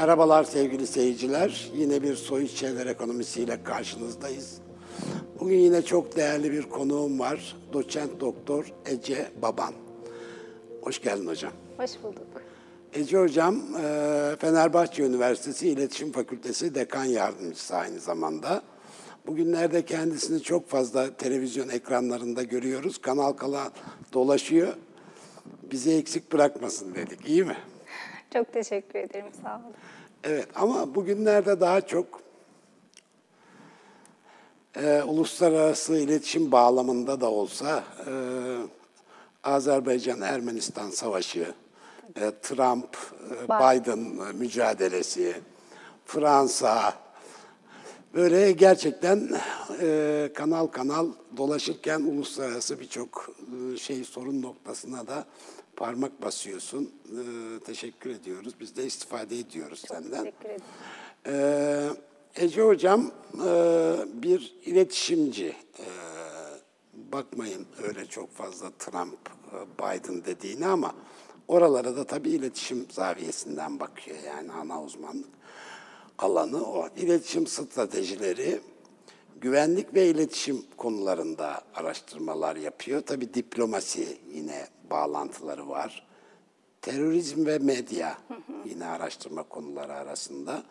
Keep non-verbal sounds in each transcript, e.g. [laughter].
Merhabalar sevgili seyirciler. Yine bir soyut şeyler ekonomisiyle karşınızdayız. Bugün yine çok değerli bir konuğum var. Doçent Doktor Ece Baban. Hoş geldin hocam. Hoş bulduk. Ece hocam e, Fenerbahçe Üniversitesi İletişim Fakültesi Dekan Yardımcısı aynı zamanda. Bugünlerde kendisini çok fazla televizyon ekranlarında görüyoruz. Kanal kanal dolaşıyor. Bizi eksik bırakmasın dedik. İyi mi? Çok teşekkür ederim. Sağ olun. Evet ama bugünlerde daha çok e, uluslararası iletişim bağlamında da olsa e, Azerbaycan-Ermenistan savaşı, e, Trump, e, Biden mücadelesi, Fransa, böyle gerçekten e, kanal kanal dolaşırken uluslararası birçok e, şey sorun noktasına da parmak basıyorsun. E, teşekkür ediyoruz. Biz de istifade ediyoruz Çok senden. teşekkür ederim. Ee, Ece Hocam e, bir iletişimci. Ee, bakmayın öyle çok fazla Trump, e, Biden dediğini ama oralara da tabii iletişim zaviyesinden bakıyor. Yani ana uzmanlık alanı o. İletişim stratejileri, güvenlik ve iletişim konularında araştırmalar yapıyor. Tabii diplomasi yine bağlantıları var. Terörizm ve medya yine araştırma konuları arasında.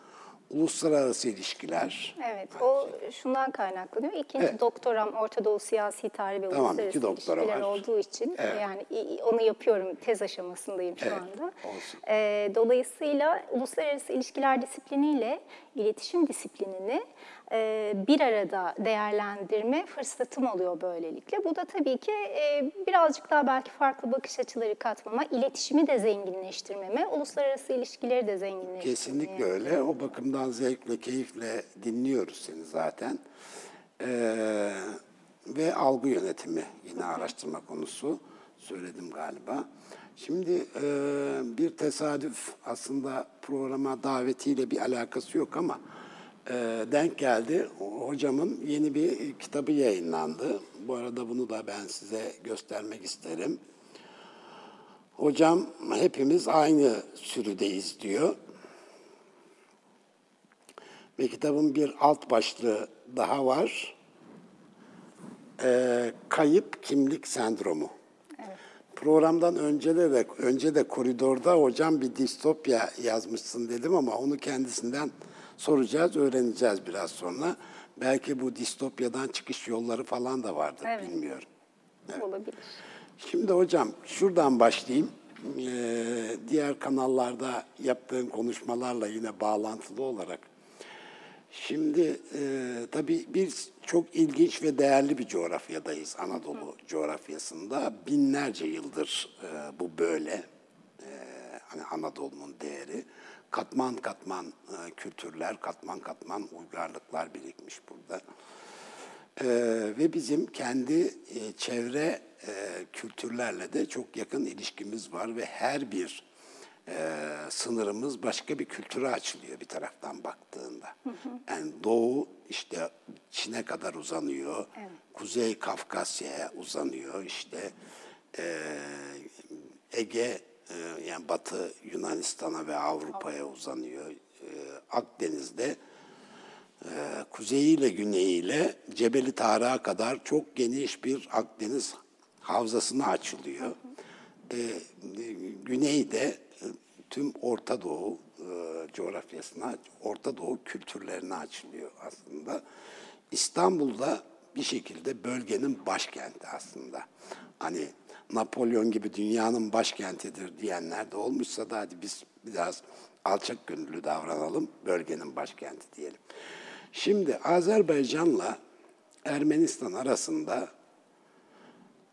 Uluslararası ilişkiler. Evet, o şundan kaynaklanıyor. İkinci Evet. doktoram Orta Doğu Siyasi Tarihi ve Tamam, Uluslararası İlişkiler var. olduğu için Evet. yani onu yapıyorum, tez aşamasındayım şu Evet, anda. olsun. Ee, dolayısıyla uluslararası ilişkiler disipliniyle iletişim disiplinini bir arada değerlendirme fırsatım oluyor böylelikle. Bu da tabii ki birazcık daha belki farklı bakış açıları katmama, iletişimi de zenginleştirmeme, uluslararası ilişkileri de zenginleştirmeme. Kesinlikle öyle. O bakımdan zevkle, keyifle dinliyoruz seni zaten. Ee, ve algı yönetimi yine araştırma konusu. Söyledim galiba. Şimdi e, bir tesadüf aslında programa davetiyle bir alakası yok ama denk geldi. Hocamın yeni bir kitabı yayınlandı. Bu arada bunu da ben size göstermek isterim. Hocam hepimiz aynı sürüdeyiz diyor. Ve kitabın bir alt başlığı daha var. Ee, kayıp kimlik sendromu. Programdan önce de, de önce de koridorda hocam bir distopya yazmışsın dedim ama onu kendisinden soracağız, öğreneceğiz biraz sonra. Belki bu distopyadan çıkış yolları falan da vardır, Evet. bilmiyorum. Olabilir. Şimdi hocam şuradan başlayayım. Ee, diğer kanallarda yaptığın konuşmalarla yine bağlantılı olarak. Şimdi e, tabii biz çok ilginç ve değerli bir coğrafyadayız Anadolu coğrafyasında. Binlerce yıldır e, bu böyle. E, hani Anadolu'nun değeri. Katman katman e, kültürler, katman katman uygarlıklar birikmiş burada. Ee, ve bizim kendi e, çevre e, kültürlerle de çok yakın ilişkimiz var ve her bir e, sınırımız başka bir kültüre açılıyor bir taraftan baktığında. Yani Doğu işte Çin'e kadar uzanıyor, Kuzey Kafkasya'ya uzanıyor, işte e, Ege e, yani Batı Yunanistan'a ve Avrupa'ya uzanıyor. E, Akdeniz'de ee, kuzeyiyle güneyiyle Cebeli Tarık'a kadar çok geniş bir Akdeniz havzasına açılıyor. Ee, güneyde e, tüm Orta Doğu e, coğrafyasına, Orta Doğu kültürlerine açılıyor aslında. İstanbul'da bir şekilde bölgenin başkenti aslında. Hani Napolyon gibi dünyanın başkentidir diyenler de olmuşsa da hadi biz biraz alçak gönüllü davranalım, bölgenin başkenti diyelim. Şimdi Azerbaycan'la Ermenistan arasında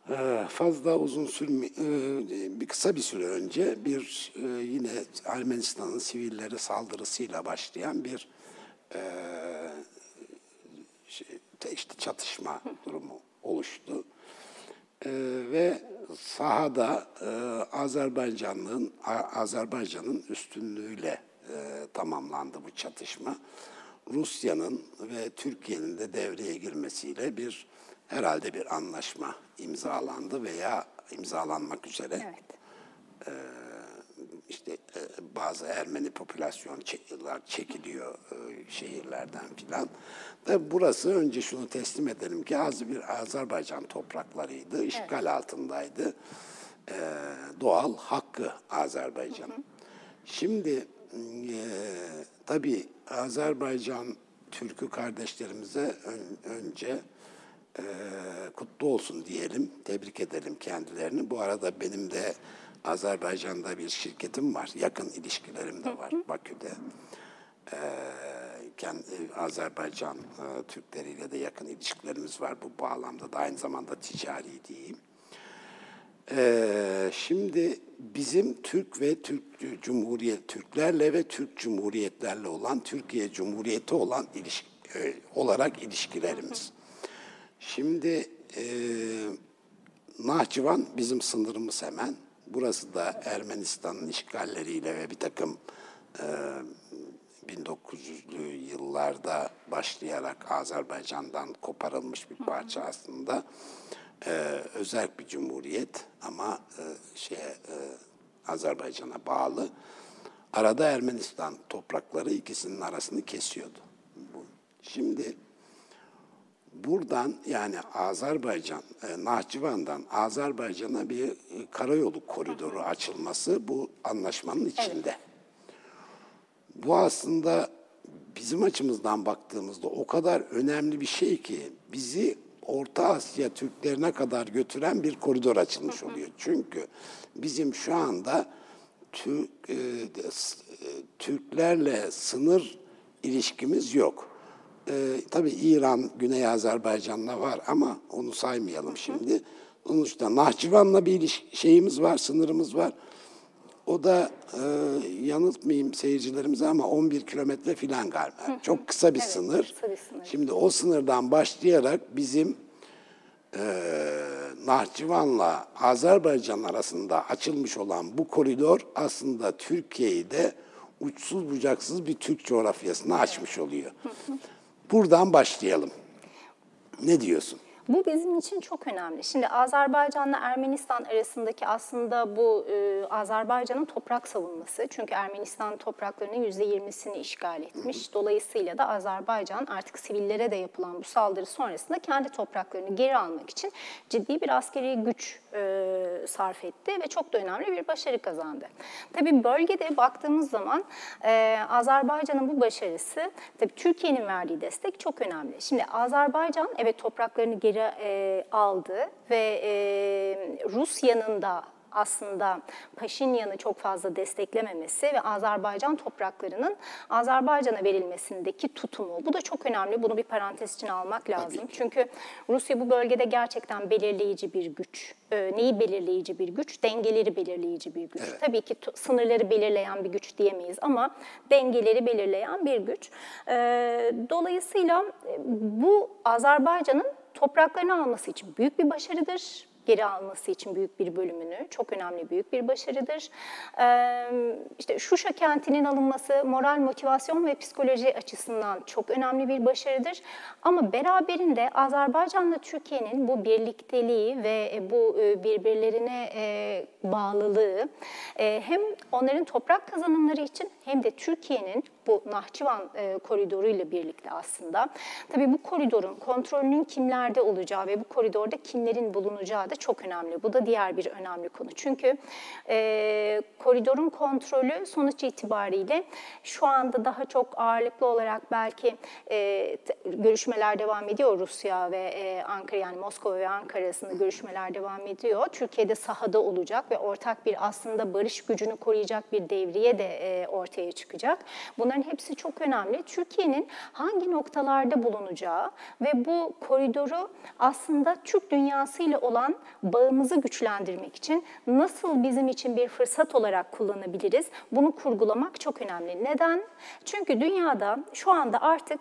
e, fazla uzun sürme, e, kısa bir süre önce bir e, yine Ermenistan'ın sivilleri saldırısıyla başlayan bir şey, işte çatışma durumu oluştu. Ee, ve sahada e, Azerbaycan'ın Azerbaycan'ın üstünlüğüyle e, tamamlandı bu çatışma. Rusya'nın ve Türkiye'nin de devreye girmesiyle bir herhalde bir anlaşma imzalandı veya imzalanmak üzere. Evet. İşte e, bazı Ermeni popülasyon çekiliyor e, şehirlerden filan. Ve burası önce şunu teslim edelim ki az bir Azerbaycan topraklarıydı, işgal evet. altındaydı. E, doğal hakkı Azerbaycan'ın. Şimdi e, tabii Azerbaycan Türk'ü kardeşlerimize ön, önce e, kutlu olsun diyelim, tebrik edelim kendilerini. Bu arada benim de Azerbaycan'da bir şirketim var, yakın ilişkilerim de var Bakü'de. E, kendi, Azerbaycan e, Türkleriyle de yakın ilişkilerimiz var bu bağlamda da aynı zamanda ticari diyeyim. Ee, şimdi bizim Türk ve Türk Cumhuriyet Türklerle ve Türk Cumhuriyetlerle olan Türkiye Cumhuriyeti olan ilişki, e, olarak ilişkilerimiz. Şimdi e, Nahçıvan bizim sınırımız hemen. Burası da Ermenistan'ın işgalleriyle ve bir takım e, 1900'lü yıllarda başlayarak Azerbaycan'dan koparılmış bir parça aslında. E, özel bir cumhuriyet ama e, şeye, e, Azerbaycan'a bağlı. Arada Ermenistan toprakları ikisinin arasını kesiyordu. Şimdi buradan yani Azerbaycan, e, Nahçıvan'dan Azerbaycan'a bir e, karayolu koridoru açılması bu anlaşmanın içinde. Evet. Bu aslında bizim açımızdan baktığımızda o kadar önemli bir şey ki bizi Orta Asya Türklerine kadar götüren bir koridor açılmış oluyor. Çünkü bizim şu anda Türk, e, e, Türklerle sınır ilişkimiz yok. E, tabii İran, Güney Azerbaycan'la var ama onu saymayalım şimdi. Sonuçta Nahçıvan'la bir şeyimiz var, sınırımız var. O da e, yanıltmayayım seyircilerimize ama 11 kilometre filan galiba. Çok kısa bir, evet, sınır. kısa bir sınır. Şimdi o sınırdan başlayarak bizim e, Nahçıvan'la Azerbaycan arasında açılmış olan bu koridor aslında Türkiye'yi de uçsuz bucaksız bir Türk coğrafyasını açmış oluyor. Buradan başlayalım. Ne diyorsun? Bu bizim için çok önemli. Şimdi Azerbaycan'la Ermenistan arasındaki aslında bu e, Azerbaycan'ın toprak savunması. Çünkü Ermenistan topraklarının %20'sini işgal etmiş. Dolayısıyla da Azerbaycan artık sivillere de yapılan bu saldırı sonrasında kendi topraklarını geri almak için ciddi bir askeri güç e, sarf etti ve çok da önemli bir başarı kazandı. Tabii bölgede baktığımız zaman e, Azerbaycan'ın bu başarısı tabii Türkiye'nin verdiği destek çok önemli. Şimdi Azerbaycan evet topraklarını geri e, aldı ve e, Rusya'nın da aslında Paşinyan'ı çok fazla desteklememesi ve Azerbaycan topraklarının Azerbaycan'a verilmesindeki tutumu. Bu da çok önemli. Bunu bir parantez için almak lazım. Çünkü Rusya bu bölgede gerçekten belirleyici bir güç. Ee, neyi belirleyici bir güç? Dengeleri belirleyici bir güç. Evet. Tabii ki sınırları belirleyen bir güç diyemeyiz ama dengeleri belirleyen bir güç. Ee, dolayısıyla e, bu Azerbaycan'ın topraklarını alması için büyük bir başarıdır geri alması için büyük bir bölümünü çok önemli büyük bir başarıdır. Ee, işte Şuşa kentinin alınması moral motivasyon ve psikoloji açısından çok önemli bir başarıdır. Ama beraberinde Azerbaycan'la Türkiye'nin bu birlikteliği ve bu e, birbirlerine e, bağlılığı e, hem onların toprak kazanımları için hem de Türkiye'nin bu Nahçıvan e, koridoru ile birlikte aslında. Tabii bu koridorun kontrolünün kimlerde olacağı ve bu koridorda kimlerin bulunacağı da çok önemli. Bu da diğer bir önemli konu. Çünkü e, koridorun kontrolü sonuç itibariyle şu anda daha çok ağırlıklı olarak belki e, görüşmeler devam ediyor Rusya ve e, Ankara yani Moskova ve Ankara arasında görüşmeler devam ediyor. Türkiye'de sahada olacak ve ortak bir aslında barış gücünü koruyacak bir devriye de e, ortaya çıkacak. Bunlar Bunların hepsi çok önemli. Türkiye'nin hangi noktalarda bulunacağı ve bu koridoru aslında Türk dünyasıyla olan bağımızı güçlendirmek için nasıl bizim için bir fırsat olarak kullanabiliriz? Bunu kurgulamak çok önemli. Neden? Çünkü dünyada şu anda artık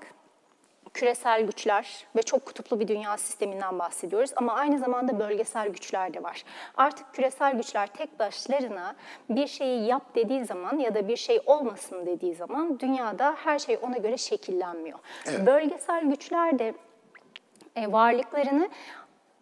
küresel güçler ve çok kutuplu bir dünya sisteminden bahsediyoruz ama aynı zamanda bölgesel güçler de var. Artık küresel güçler tek başlarına bir şeyi yap dediği zaman ya da bir şey olmasın dediği zaman dünyada her şey ona göre şekillenmiyor. Evet. Bölgesel güçler de e, varlıklarını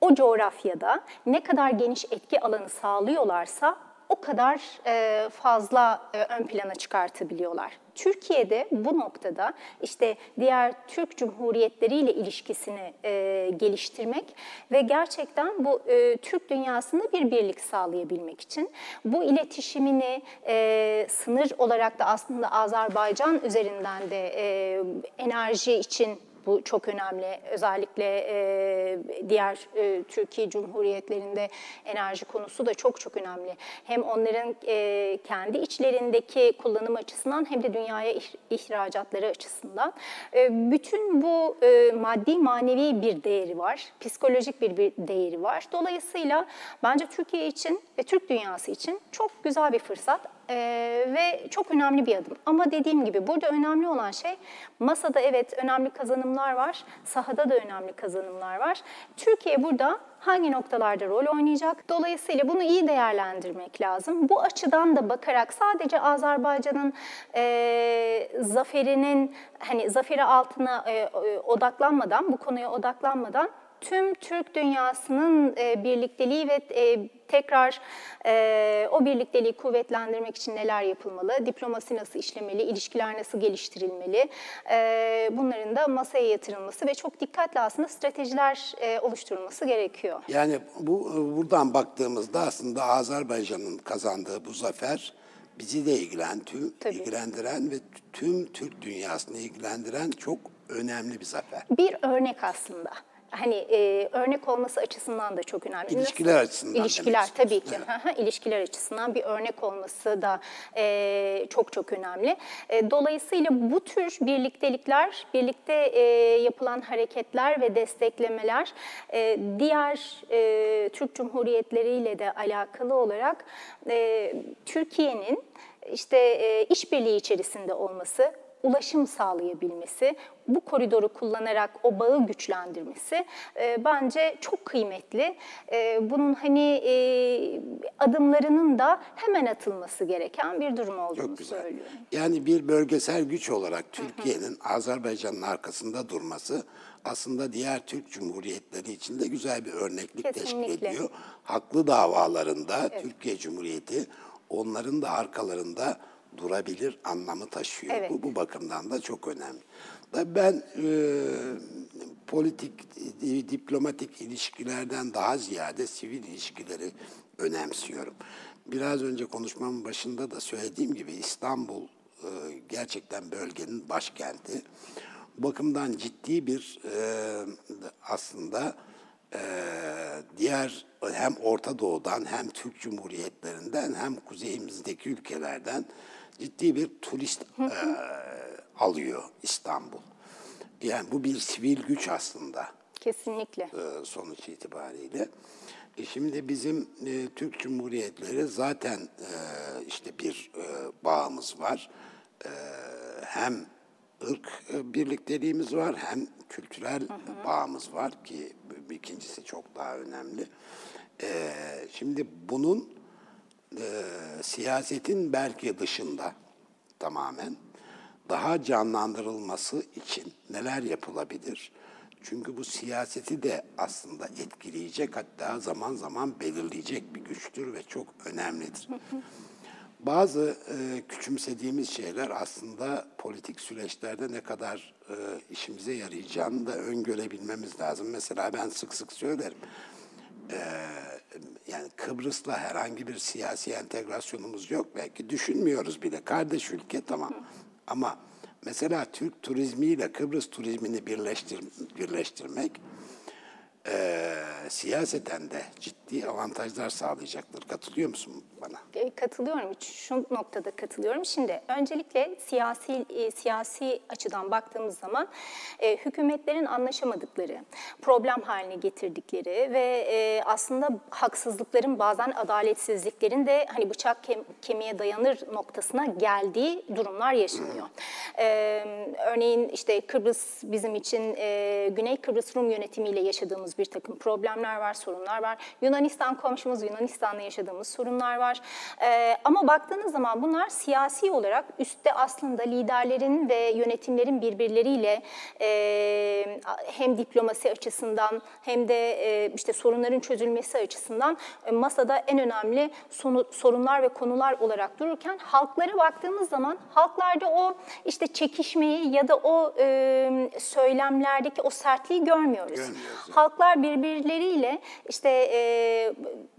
o coğrafyada ne kadar geniş etki alanı sağlıyorlarsa o kadar e, fazla e, ön plana çıkartabiliyorlar. Türkiye'de bu noktada işte diğer Türk Cumhuriyetleriyle ilişkisini e, geliştirmek ve gerçekten bu e, Türk dünyasında bir birlik sağlayabilmek için bu iletişimini e, sınır olarak da aslında Azerbaycan üzerinden de e, enerji için bu çok önemli. Özellikle e, diğer e, Türkiye Cumhuriyetlerinde enerji konusu da çok çok önemli. Hem onların e, kendi içlerindeki kullanım açısından hem de dünyaya ihracatları açısından. E, bütün bu e, maddi manevi bir değeri var. Psikolojik bir, bir değeri var. Dolayısıyla bence Türkiye için ve Türk dünyası için çok güzel bir fırsat ee, ve çok önemli bir adım. Ama dediğim gibi burada önemli olan şey masada evet önemli kazanımlar var, sahada da önemli kazanımlar var. Türkiye burada hangi noktalarda rol oynayacak? Dolayısıyla bunu iyi değerlendirmek lazım. Bu açıdan da bakarak sadece Azerbaycan'ın e, zaferinin hani zaferi altına e, odaklanmadan, bu konuya odaklanmadan tüm Türk dünyasının e, birlikteliği ve e, tekrar e, o birlikteliği kuvvetlendirmek için neler yapılmalı, diplomasi nasıl işlemeli, ilişkiler nasıl geliştirilmeli, e, bunların da masaya yatırılması ve çok dikkatli aslında stratejiler e, oluşturulması gerekiyor. Yani bu buradan baktığımızda aslında Azerbaycan'ın kazandığı bu zafer bizi de ilgilen, tüm, ilgilendiren ve tüm Türk dünyasını ilgilendiren çok önemli bir zafer. Bir örnek aslında hani e, örnek olması açısından da çok önemli. İlişkiler Nasıl? açısından. İlişkiler tabii ki. Evet. İlişkiler açısından bir örnek olması da e, çok çok önemli. E, dolayısıyla bu tür birliktelikler, birlikte e, yapılan hareketler ve desteklemeler e, diğer e, Türk Cumhuriyetleriyle de alakalı olarak e, Türkiye'nin işte e, işbirliği içerisinde olması, ulaşım sağlayabilmesi, bu koridoru kullanarak o bağı güçlendirmesi e, bence çok kıymetli. E, bunun hani e, adımlarının da hemen atılması gereken bir durum olduğunu çok güzel. söylüyorum. Yani bir bölgesel güç olarak Türkiye'nin Azerbaycan'ın arkasında durması aslında diğer Türk Cumhuriyetleri için de güzel bir örneklik Kesinlikle. teşkil ediyor. Haklı davalarında evet. Türkiye Cumhuriyeti onların da arkalarında durabilir anlamı taşıyor. Evet. Bu, bu bakımdan da çok önemli. Ben e, politik, e, diplomatik ilişkilerden daha ziyade sivil ilişkileri önemsiyorum. Biraz önce konuşmamın başında da söylediğim gibi İstanbul e, gerçekten bölgenin başkenti. Bu bakımdan ciddi bir e, aslında e, diğer hem Orta Doğu'dan hem Türk Cumhuriyetlerinden hem kuzeyimizdeki ülkelerden ciddi bir turist e, alıyor İstanbul. Yani bu bir sivil güç aslında. Kesinlikle. E, sonuç itibariyle. E şimdi bizim e, Türk Cumhuriyetleri zaten e, işte bir e, bağımız var. E, hem ırk e, birlikteliğimiz var hem kültürel hı hı. bağımız var ki ikincisi çok daha önemli. E, şimdi bunun e, siyasetin belki dışında tamamen daha canlandırılması için neler yapılabilir? Çünkü bu siyaseti de aslında etkileyecek hatta zaman zaman belirleyecek bir güçtür ve çok önemlidir. Bazı e, küçümsediğimiz şeyler aslında politik süreçlerde ne kadar e, işimize yarayacağını da öngörebilmemiz lazım. Mesela ben sık sık söylerim. E, yani Kıbrıs'la herhangi bir siyasi entegrasyonumuz yok. Belki düşünmüyoruz bile. Kardeş ülke tamam. Ama mesela Türk turizmiyle Kıbrıs turizmini birleştir, birleştirmek e, siyaseten de ciddi avantajlar sağlayacaktır. Katılıyor musun bana? E, katılıyorum. Şu noktada katılıyorum. Şimdi öncelikle siyasi e, siyasi açıdan baktığımız zaman e, hükümetlerin anlaşamadıkları, problem haline getirdikleri ve aslında haksızlıkların bazen adaletsizliklerin de hani bıçak kem, kemiğe dayanır noktasına geldiği durumlar yaşanıyor. Örneğin işte Kıbrıs bizim için Güney Kıbrıs Rum yönetimiyle yaşadığımız bir takım problemler var, sorunlar var. Yunan Yunanistan komşumuz, Yunanistan'la yaşadığımız sorunlar var. E, ama baktığınız zaman bunlar siyasi olarak üstte aslında liderlerin ve yönetimlerin birbirleriyle e, hem diplomasi açısından hem de e, işte sorunların çözülmesi açısından e, masada en önemli sonu, sorunlar ve konular olarak dururken halklara baktığımız zaman halklarda o işte çekişmeyi ya da o e, söylemlerdeki o sertliği görmüyoruz. Halklar birbirleriyle işte e,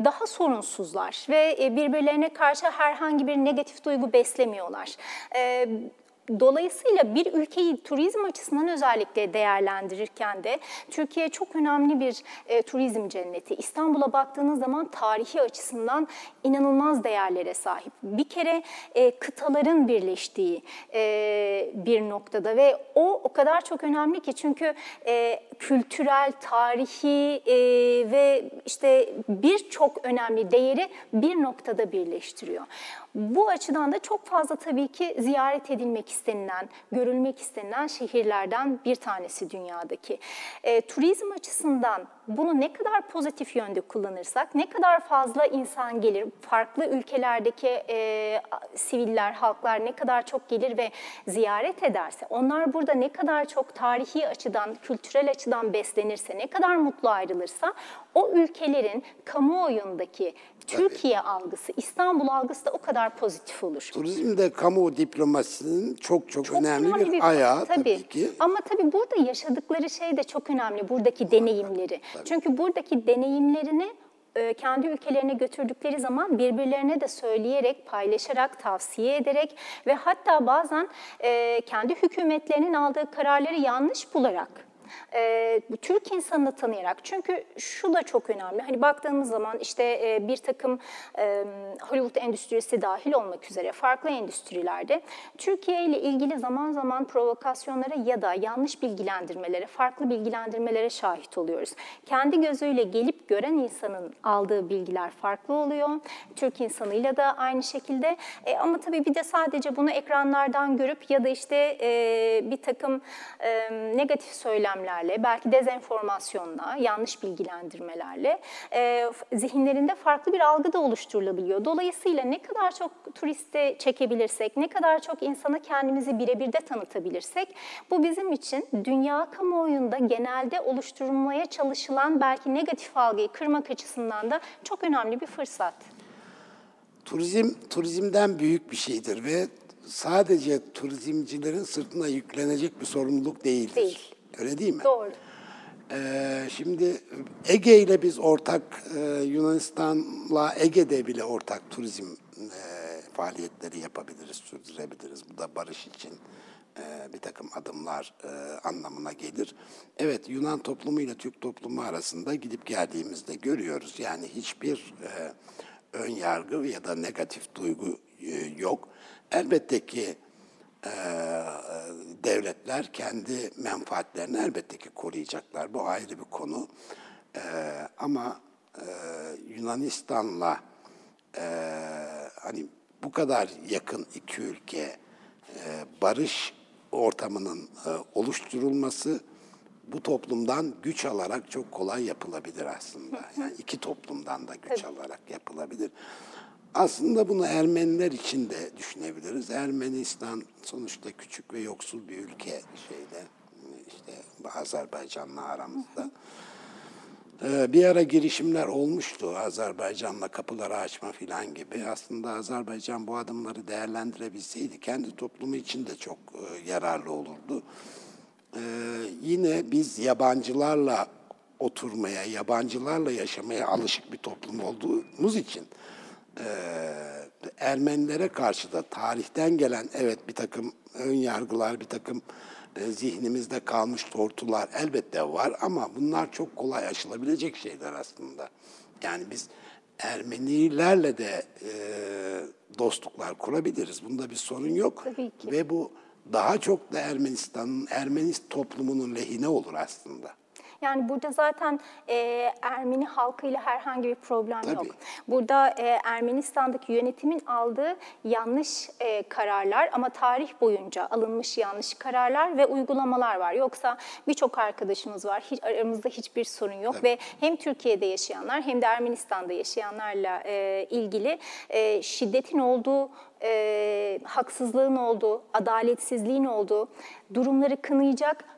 daha sorunsuzlar ve birbirlerine karşı herhangi bir negatif duygu beslemiyorlar. Dolayısıyla bir ülkeyi turizm açısından özellikle değerlendirirken de Türkiye çok önemli bir e, turizm cenneti. İstanbul'a baktığınız zaman tarihi açısından inanılmaz değerlere sahip. Bir kere e, kıtaların birleştiği e, bir noktada ve o o kadar çok önemli ki çünkü e, kültürel, tarihi e, ve işte birçok önemli değeri bir noktada birleştiriyor. Bu açıdan da çok fazla tabii ki ziyaret edilmek istenilen, görülmek istenilen şehirlerden bir tanesi dünyadaki. E, turizm açısından bunu ne kadar pozitif yönde kullanırsak, ne kadar fazla insan gelir, farklı ülkelerdeki e, siviller, halklar ne kadar çok gelir ve ziyaret ederse, onlar burada ne kadar çok tarihi açıdan, kültürel açıdan beslenirse, ne kadar mutlu ayrılırsa, o ülkelerin kamuoyundaki Türkiye algısı, İstanbul algısı da o kadar pozitif olur. Turizmde kamu diplomasisinin çok çok, çok önemli, bir, ayağı tabii. tabii ki. Ama tabii burada yaşadıkları şey de çok önemli, buradaki deneyimleri. Tabii. Çünkü buradaki deneyimlerini e, kendi ülkelerine götürdükleri zaman birbirlerine de söyleyerek, paylaşarak, tavsiye ederek ve hatta bazen e, kendi hükümetlerinin aldığı kararları yanlış bularak e, Türk insanını tanıyarak çünkü şu da çok önemli. Hani baktığımız zaman işte e, bir takım e, Hollywood endüstrisi dahil olmak üzere farklı endüstrilerde Türkiye ile ilgili zaman zaman provokasyonlara ya da yanlış bilgilendirmelere, farklı bilgilendirmelere şahit oluyoruz. Kendi gözüyle gelip gören insanın aldığı bilgiler farklı oluyor. Türk insanıyla da aynı şekilde. E, ama tabii bir de sadece bunu ekranlardan görüp ya da işte e, bir takım e, negatif söylemler söylemlerle, belki dezenformasyonla, yanlış bilgilendirmelerle e, zihinlerinde farklı bir algı da oluşturulabiliyor. Dolayısıyla ne kadar çok turiste çekebilirsek, ne kadar çok insana kendimizi birebir de tanıtabilirsek, bu bizim için dünya kamuoyunda genelde oluşturulmaya çalışılan belki negatif algıyı kırmak açısından da çok önemli bir fırsat. Turizm, turizmden büyük bir şeydir ve sadece turizmcilerin sırtına yüklenecek bir sorumluluk değildir. Değil. Öyle değil mi? Doğru. Ee, şimdi Ege ile biz ortak, e, Yunanistan'la Ege'de bile ortak turizm e, faaliyetleri yapabiliriz, sürdürebiliriz. Bu da barış için e, bir takım adımlar e, anlamına gelir. Evet, Yunan toplumu ile Türk toplumu arasında gidip geldiğimizde görüyoruz. Yani hiçbir e, ön yargı ya da negatif duygu e, yok. Elbette ki e, devletler kendi menfaatlerini elbette ki koruyacaklar. Bu ayrı bir konu. E, ama e, Yunanistan'la e, hani bu kadar yakın iki ülke e, barış ortamının e, oluşturulması bu toplumdan güç alarak çok kolay yapılabilir aslında. Yani iki toplumdan da güç alarak yapılabilir. Aslında bunu Ermeniler için de düşünebiliriz. Ermenistan sonuçta küçük ve yoksul bir ülke şeyde işte Azerbaycan'la aramızda. Ee, bir ara girişimler olmuştu Azerbaycan'la kapıları açma filan gibi. Aslında Azerbaycan bu adımları değerlendirebilseydi kendi toplumu için de çok e, yararlı olurdu. Ee, yine biz yabancılarla oturmaya, yabancılarla yaşamaya alışık bir toplum olduğumuz için e, Ermenilere karşı da tarihten gelen evet bir takım ön yargılar, bir takım e, zihnimizde kalmış tortular elbette var ama bunlar çok kolay aşılabilecek şeyler aslında. Yani biz Ermenilerle de e, dostluklar kurabiliriz. Bunda bir sorun yok. Tabii ki. Ve bu daha çok da Ermenistan'ın, Ermenist toplumunun lehine olur aslında. Yani burada zaten e, Ermeni halkıyla herhangi bir problem Tabii. yok. Burada e, Ermenistan'daki yönetimin aldığı yanlış e, kararlar ama tarih boyunca alınmış yanlış kararlar ve uygulamalar var. Yoksa birçok arkadaşımız var. Hiç, aramızda hiçbir sorun yok ve hem Türkiye'de yaşayanlar hem de Ermenistan'da yaşayanlarla e, ilgili e, şiddetin olduğu e, haksızlığın olduğu, adaletsizliğin olduğu durumları kınayacak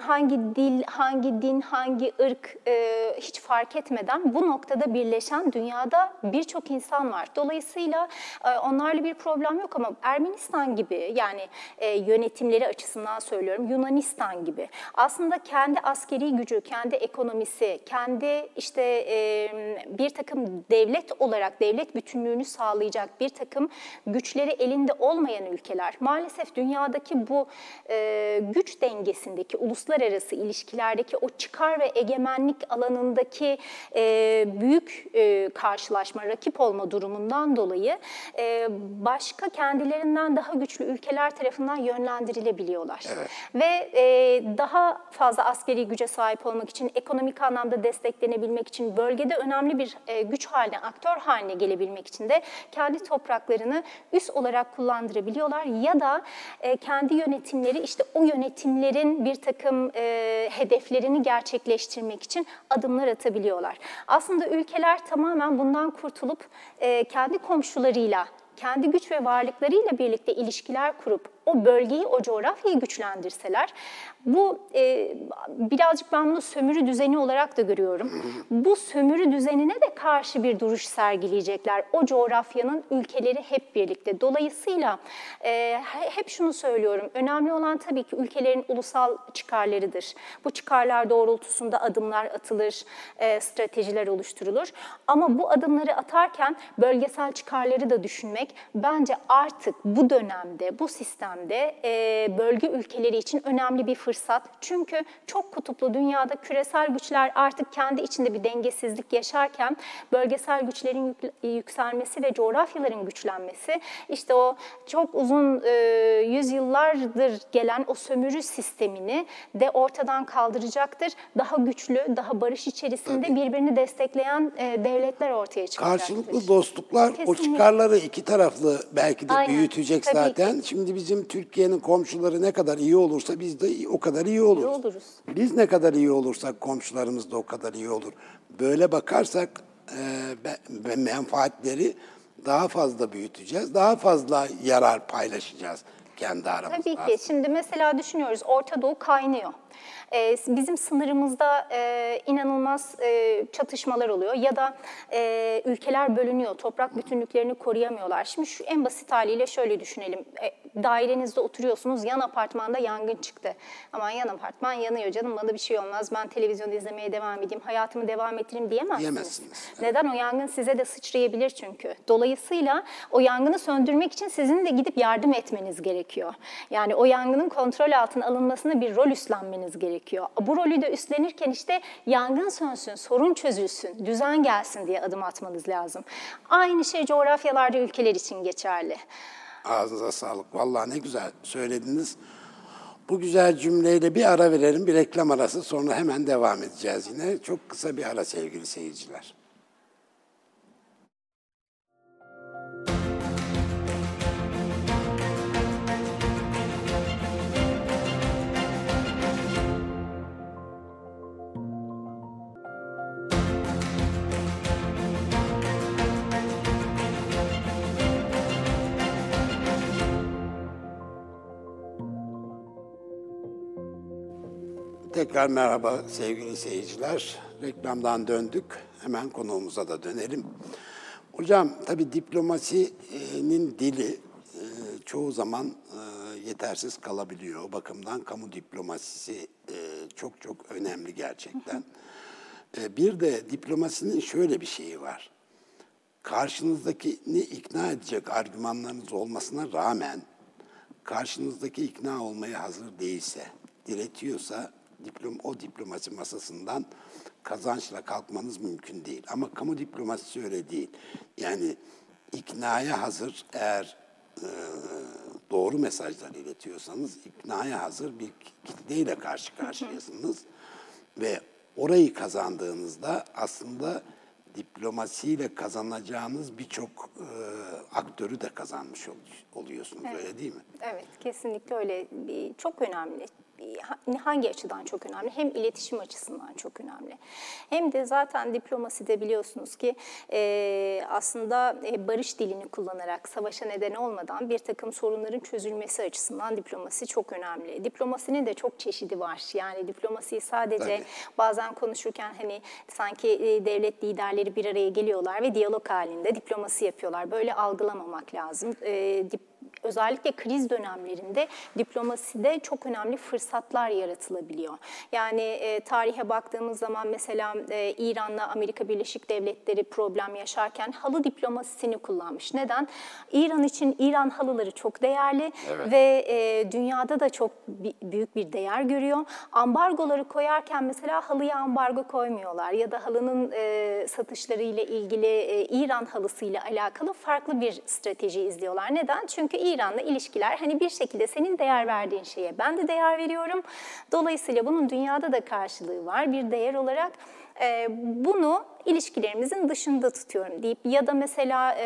hangi dil, hangi din, hangi ırk e, hiç fark etmeden bu noktada birleşen dünyada birçok insan var. Dolayısıyla e, onlarla bir problem yok ama Ermenistan gibi yani e, yönetimleri açısından söylüyorum Yunanistan gibi aslında kendi askeri gücü, kendi ekonomisi, kendi işte e, bir takım devlet olarak devlet bütünlüğünü sağlayacak bir takım güçleri elinde olmayan ülkeler maalesef dünyadaki bu e, güç dengesindeki uluslararası ilişkilerdeki o çıkar ve egemenlik alanındaki e, büyük e, karşılaşma, rakip olma durumundan dolayı e, başka kendilerinden daha güçlü ülkeler tarafından yönlendirilebiliyorlar. Evet. Ve e, daha fazla askeri güce sahip olmak için, ekonomik anlamda desteklenebilmek için, bölgede önemli bir e, güç haline, aktör haline gelebilmek için de kendi topraklarını üst olarak kullandırabiliyorlar ya da e, kendi yönetimleri işte o yönetimlerin bir takım e, hedeflerini gerçekleştirmek için adımlar atabiliyorlar. Aslında ülkeler tamamen bundan kurtulup e, kendi komşularıyla kendi güç ve varlıklarıyla birlikte ilişkiler kurup o bölgeyi, o coğrafyayı güçlendirseler, bu e, birazcık ben bunu sömürü düzeni olarak da görüyorum. Bu sömürü düzenine de karşı bir duruş sergileyecekler. O coğrafyanın ülkeleri hep birlikte. Dolayısıyla e, hep şunu söylüyorum, önemli olan tabii ki ülkelerin ulusal çıkarlarıdır. Bu çıkarlar doğrultusunda adımlar atılır, e, stratejiler oluşturulur. Ama bu adımları atarken bölgesel çıkarları da düşünmek bence artık bu dönemde, bu sistemde e, bölge ülkeleri için önemli bir fırsat. Çünkü çok kutuplu dünyada küresel güçler artık kendi içinde bir dengesizlik yaşarken bölgesel güçlerin yük- yükselmesi ve coğrafyaların güçlenmesi işte o çok uzun e, yüzyıllardır gelen o sömürü sistemini de ortadan kaldıracaktır. Daha güçlü, daha barış içerisinde birbirini destekleyen e, devletler ortaya çıkacaktır. Karşılıklı dostluklar o Kesinlikle. çıkarları iki taraflı belki de Aynen, büyütecek tabii zaten. Şimdi bizim Türkiye'nin komşuları ne kadar iyi olursa biz de o kadar iyi oluruz. oluruz. Biz ne kadar iyi olursak komşularımız da o kadar iyi olur. Böyle bakarsak e, menfaatleri daha fazla büyüteceğiz. Daha fazla yarar paylaşacağız kendi aramızda. Tabii ki. Şimdi mesela düşünüyoruz Orta Doğu kaynıyor. Ee, bizim sınırımızda e, inanılmaz e, çatışmalar oluyor ya da e, ülkeler bölünüyor, toprak bütünlüklerini koruyamıyorlar. Şimdi şu en basit haliyle şöyle düşünelim. E, dairenizde oturuyorsunuz, yan apartmanda yangın çıktı. Aman yan apartman yanıyor canım, bana bir şey olmaz, ben televizyon izlemeye devam edeyim, hayatımı devam ettireyim diyemezsiniz. Diyemezsiniz. Neden? O yangın size de sıçrayabilir çünkü. Dolayısıyla o yangını söndürmek için sizin de gidip yardım etmeniz gerekiyor. Yani o yangının kontrol altına alınmasına bir rol üstlenmeniz gerekiyor. Bu rolü de üstlenirken işte yangın sönsün, sorun çözülsün, düzen gelsin diye adım atmanız lazım. Aynı şey coğrafyalarda ülkeler için geçerli. Ağzınıza sağlık. Vallahi ne güzel söylediniz. Bu güzel cümleyle bir ara verelim, bir reklam arası. Sonra hemen devam edeceğiz yine. Çok kısa bir ara sevgili seyirciler. Tekrar merhaba sevgili seyirciler. Reklamdan döndük. Hemen konuğumuza da dönelim. Hocam tabii diplomasinin dili e, çoğu zaman e, yetersiz kalabiliyor. O bakımdan kamu diplomasisi e, çok çok önemli gerçekten. Bir de diplomasinin şöyle bir şeyi var. Karşınızdakini ikna edecek argümanlarınız olmasına rağmen karşınızdaki ikna olmaya hazır değilse, diretiyorsa diplom, o diplomasi masasından kazançla kalkmanız mümkün değil. Ama kamu diplomasisi öyle değil. Yani iknaya hazır eğer e, doğru mesajlar iletiyorsanız iknaya hazır bir kitleyle karşı karşıyasınız. Ve orayı kazandığınızda aslında diplomasiyle kazanacağınız birçok e, aktörü de kazanmış ol- oluyorsunuz öyle değil mi? Evet, kesinlikle öyle. Bir- Çok önemli. Hangi açıdan çok önemli? Hem iletişim açısından çok önemli. Hem de zaten diplomaside biliyorsunuz ki e, aslında e, barış dilini kullanarak savaşa neden olmadan bir takım sorunların çözülmesi açısından diplomasi çok önemli. Diplomasinin de çok çeşidi var. Yani diplomasiyi sadece Tabii. bazen konuşurken hani sanki e, devlet liderleri bir araya geliyorlar ve diyalog halinde diplomasi yapıyorlar. Böyle algılamamak lazım. E, dip- özellikle kriz dönemlerinde diplomaside çok önemli fırsatlar yaratılabiliyor. Yani e, tarihe baktığımız zaman mesela e, İran'la Amerika Birleşik Devletleri problem yaşarken halı diplomasisini kullanmış. Neden? İran için İran halıları çok değerli ve e, dünyada da çok büyük bir değer görüyor. Ambargoları koyarken mesela halıya ambargo koymuyorlar ya da halının e, satışları ile ilgili e, İran halısıyla alakalı farklı bir strateji izliyorlar. Neden? Çünkü İran'la ilişkiler hani bir şekilde senin değer verdiğin şeye ben de değer veriyorum. Dolayısıyla bunun dünyada da karşılığı var bir değer olarak. Bunu ilişkilerimizin dışında tutuyorum deyip ya da mesela e,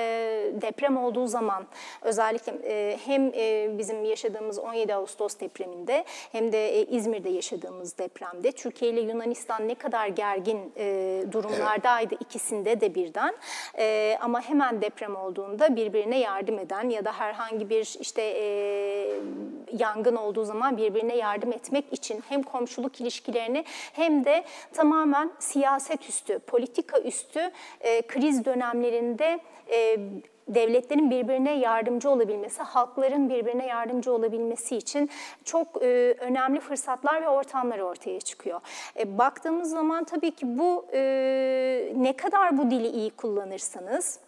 deprem olduğu zaman özellikle e, hem e, bizim yaşadığımız 17 Ağustos depreminde hem de e, İzmir'de yaşadığımız depremde Türkiye ile Yunanistan ne kadar gergin e, durumlardaydı ikisinde de birden. E, ama hemen deprem olduğunda birbirine yardım eden ya da herhangi bir işte e, yangın olduğu zaman birbirine yardım etmek için hem komşuluk ilişkilerini hem de tamamen siyaset üstü, politika üstü e, kriz dönemlerinde e, devletlerin birbirine yardımcı olabilmesi, halkların birbirine yardımcı olabilmesi için çok e, önemli fırsatlar ve ortamlar ortaya çıkıyor. E, baktığımız zaman tabii ki bu e, ne kadar bu dili iyi kullanırsanız,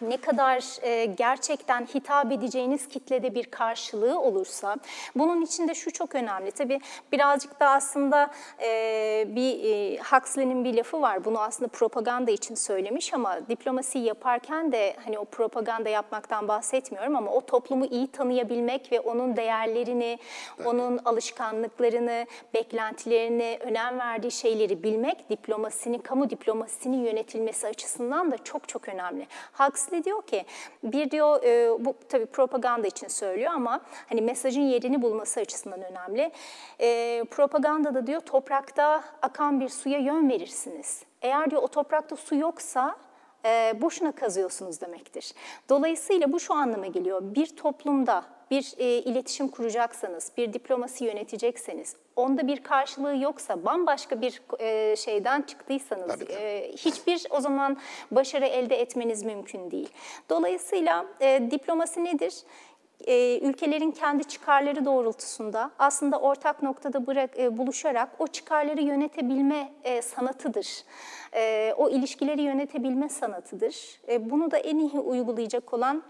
ne kadar e, gerçekten hitap edeceğiniz kitlede bir karşılığı olursa, bunun için de şu çok önemli. Tabii birazcık da aslında e, bir e, Huxley'nin bir lafı var. Bunu aslında propaganda için söylemiş ama diplomasi yaparken de hani o propaganda yapmaktan bahsetmiyorum ama o toplumu iyi tanıyabilmek ve onun değerlerini, onun alışkanlıklarını, beklentilerini, önem verdiği şeyleri bilmek diplomasinin, kamu diplomasisinin yönetilmesi açısından da çok çok önemli. Huxley diyor ki, bir diyor e, bu tabii propaganda için söylüyor ama hani mesajın yerini bulması açısından önemli. E, propagandada diyor toprakta akan bir suya yön verirsiniz. Eğer diyor o toprakta su yoksa e, boşuna kazıyorsunuz demektir. Dolayısıyla bu şu anlama geliyor. Bir toplumda bir e, iletişim kuracaksanız, bir diplomasi yönetecekseniz, onda bir karşılığı yoksa, bambaşka bir e, şeyden çıktıysanız, Tabii, tabii. e, hiçbir o zaman başarı elde etmeniz mümkün değil. Dolayısıyla e, diplomasi nedir? E, ülkelerin kendi çıkarları doğrultusunda aslında ortak noktada bırak, e, buluşarak o çıkarları yönetebilme e, sanatıdır. E, o ilişkileri yönetebilme sanatıdır. E, bunu da en iyi uygulayacak olan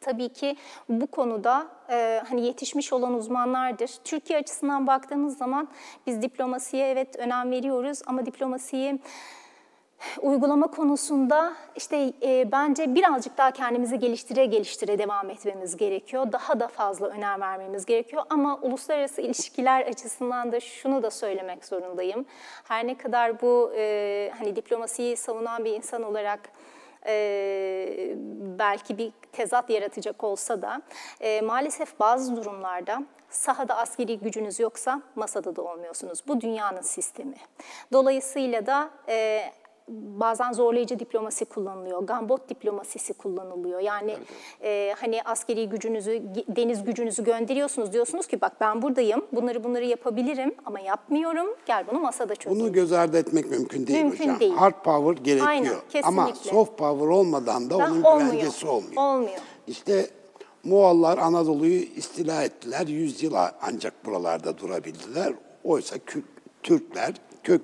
tabii ki bu konuda e, hani yetişmiş olan uzmanlardır. Türkiye açısından baktığımız zaman biz diplomasiye evet önem veriyoruz ama diplomasiyi uygulama konusunda işte e, bence birazcık daha kendimizi geliştire geliştire devam etmemiz gerekiyor. Daha da fazla önem vermemiz gerekiyor ama uluslararası ilişkiler açısından da şunu da söylemek zorundayım. Her ne kadar bu e, hani diplomasiyi savunan bir insan olarak e, belki bir tezat yaratacak olsa da e, maalesef bazı durumlarda sahada askeri gücünüz yoksa masada da olmuyorsunuz. Bu dünyanın sistemi. Dolayısıyla da e, bazen zorlayıcı diplomasi kullanılıyor, gambot diplomasisi kullanılıyor. Yani e, hani askeri gücünüzü, deniz gücünüzü gönderiyorsunuz. Diyorsunuz ki bak ben buradayım, bunları bunları yapabilirim ama yapmıyorum. Gel bunu masada çözelim. Bunu göz ardı etmek mümkün değil Mümkün hocam. değil. Hard power gerekiyor. Aynen, Ama kesinlikle. soft power olmadan da Da onun olmuyor. güvencesi olmuyor. Olmuyor. İşte Moğollar Anadolu'yu istila ettiler. Yüzyıl ancak buralarda durabildiler. Oysa Türkler kök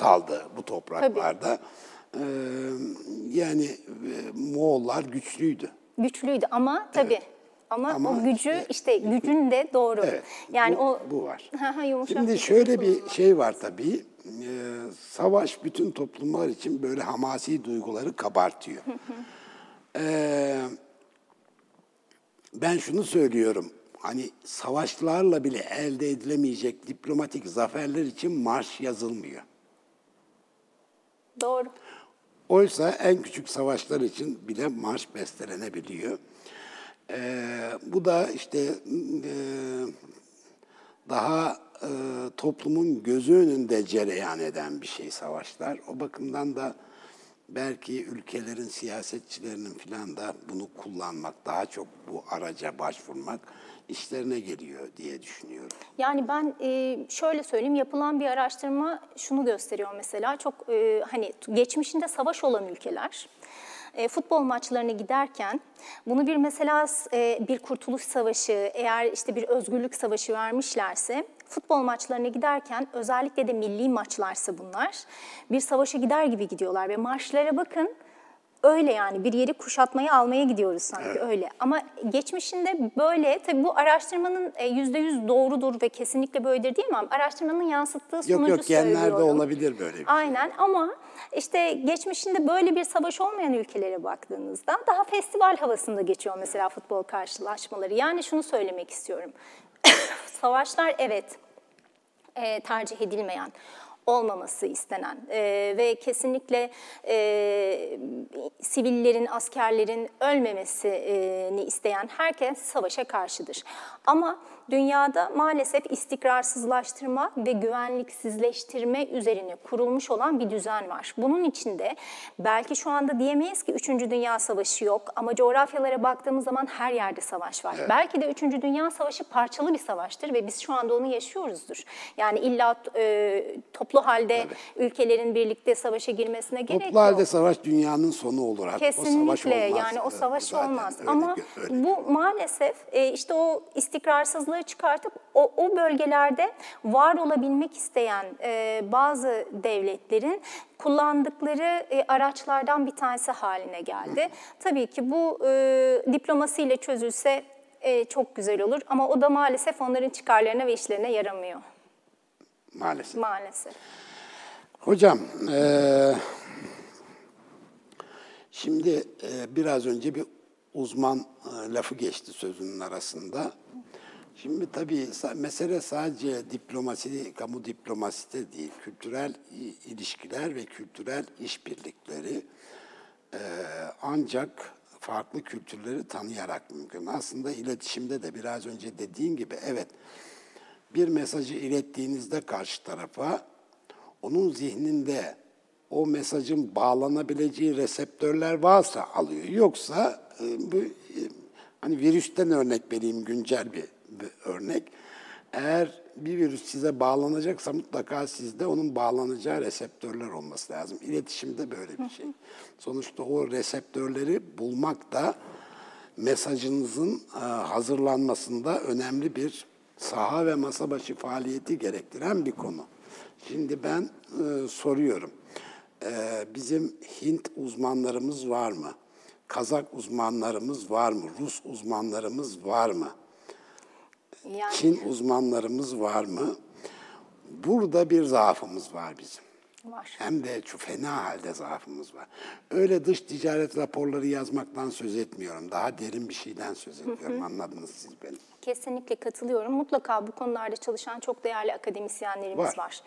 saldı bu topraklarda. Ee, yani e, Moğollar güçlüydü. Güçlüydü ama tabii. Ama, Ama o gücü işte- işte, gücün de doğru. Evet. Yani bu, o bu var. [laughs] Şimdi şöyle bir şey var tabii. Ee, savaş bütün toplumlar için böyle hamasi duyguları kabartıyor. Ee, ben şunu söylüyorum. hani savaşlarla bile elde edilemeyecek diplomatik zaferler için marş yazılmıyor. Doğru. Oysa en küçük savaşlar için bile marş bestelenebiliyor. Ee, bu da işte e, daha e, toplumun gözü önünde cereyan eden bir şey savaşlar. O bakımdan da belki ülkelerin siyasetçilerinin filan da bunu kullanmak, daha çok bu araca başvurmak işlerine geliyor diye düşünüyorum. Yani ben e, şöyle söyleyeyim, yapılan bir araştırma şunu gösteriyor mesela, çok e, hani geçmişinde savaş olan ülkeler, e, futbol maçlarına giderken bunu bir mesela e, bir kurtuluş savaşı, eğer işte bir özgürlük savaşı vermişlerse futbol maçlarına giderken özellikle de milli maçlarsa bunlar bir savaşa gider gibi gidiyorlar ve marşlara bakın öyle yani bir yeri kuşatmaya almaya gidiyoruz sanki evet. öyle. Ama geçmişinde böyle tabii bu araştırmanın e, yüzde yüz doğrudur ve kesinlikle böyledir değil mi? Araştırmanın yansıttığı sonucu yok, yok, söylüyorum. Yok yok genlerde olabilir böyle bir şey. Aynen ama işte geçmişinde böyle bir savaş olmayan ülkelere baktığınızda daha festival havasında geçiyor mesela futbol karşılaşmaları. Yani şunu söylemek istiyorum. [coughs] Savaşlar evet e, tercih edilmeyen olmaması istenen e, ve kesinlikle e, sivillerin, askerlerin ölmemesini isteyen herkes savaşa karşıdır. Ama dünyada maalesef istikrarsızlaştırma ve güvenliksizleştirme üzerine kurulmuş olan bir düzen var. Bunun içinde belki şu anda diyemeyiz ki 3. Dünya Savaşı yok ama coğrafyalara baktığımız zaman her yerde savaş var. Evet. Belki de 3. Dünya Savaşı parçalı bir savaştır ve biz şu anda onu yaşıyoruzdur. Yani illa e, toplu halde Tabii. ülkelerin birlikte savaşa girmesine gerek toplu yok. Toplu halde savaş dünyanın sonu olur artık. Kesinlikle o savaş olmaz. yani o savaş Zaten olmaz. Öyle, ama öyle. bu maalesef e, işte o istikrarsızlığı sınırları çıkartıp o, o bölgelerde var olabilmek isteyen e, bazı devletlerin kullandıkları e, araçlardan bir tanesi haline geldi. Tabii ki bu e, diplomasiyle çözülse e, çok güzel olur ama o da maalesef onların çıkarlarına ve işlerine yaramıyor. Maalesef. Maalesef. Hocam, e, şimdi e, biraz önce bir uzman e, lafı geçti sözünün arasında. Şimdi tabii mesele sadece diplomasi, kamu diplomasi de değil. Kültürel ilişkiler ve kültürel işbirlikleri ancak farklı kültürleri tanıyarak mümkün. Aslında iletişimde de biraz önce dediğim gibi evet bir mesajı ilettiğinizde karşı tarafa onun zihninde o mesajın bağlanabileceği reseptörler varsa alıyor. Yoksa bu hani virüsten örnek vereyim güncel bir örnek. Eğer bir virüs size bağlanacaksa mutlaka sizde onun bağlanacağı reseptörler olması lazım. İletişimde böyle bir şey. Sonuçta o reseptörleri bulmak da mesajınızın e, hazırlanmasında önemli bir saha ve masa başı faaliyeti gerektiren bir konu. Şimdi ben e, soruyorum. E, bizim Hint uzmanlarımız var mı? Kazak uzmanlarımız var mı? Rus uzmanlarımız var mı? Yani... Çin uzmanlarımız var mı? Burada bir zaafımız var bizim. Var. Hem de çok fena halde zaafımız var. Öyle dış ticaret raporları yazmaktan söz etmiyorum. Daha derin bir şeyden söz ediyorum. Anladınız siz beni. Kesinlikle katılıyorum. Mutlaka bu konularda çalışan çok değerli akademisyenlerimiz var. var.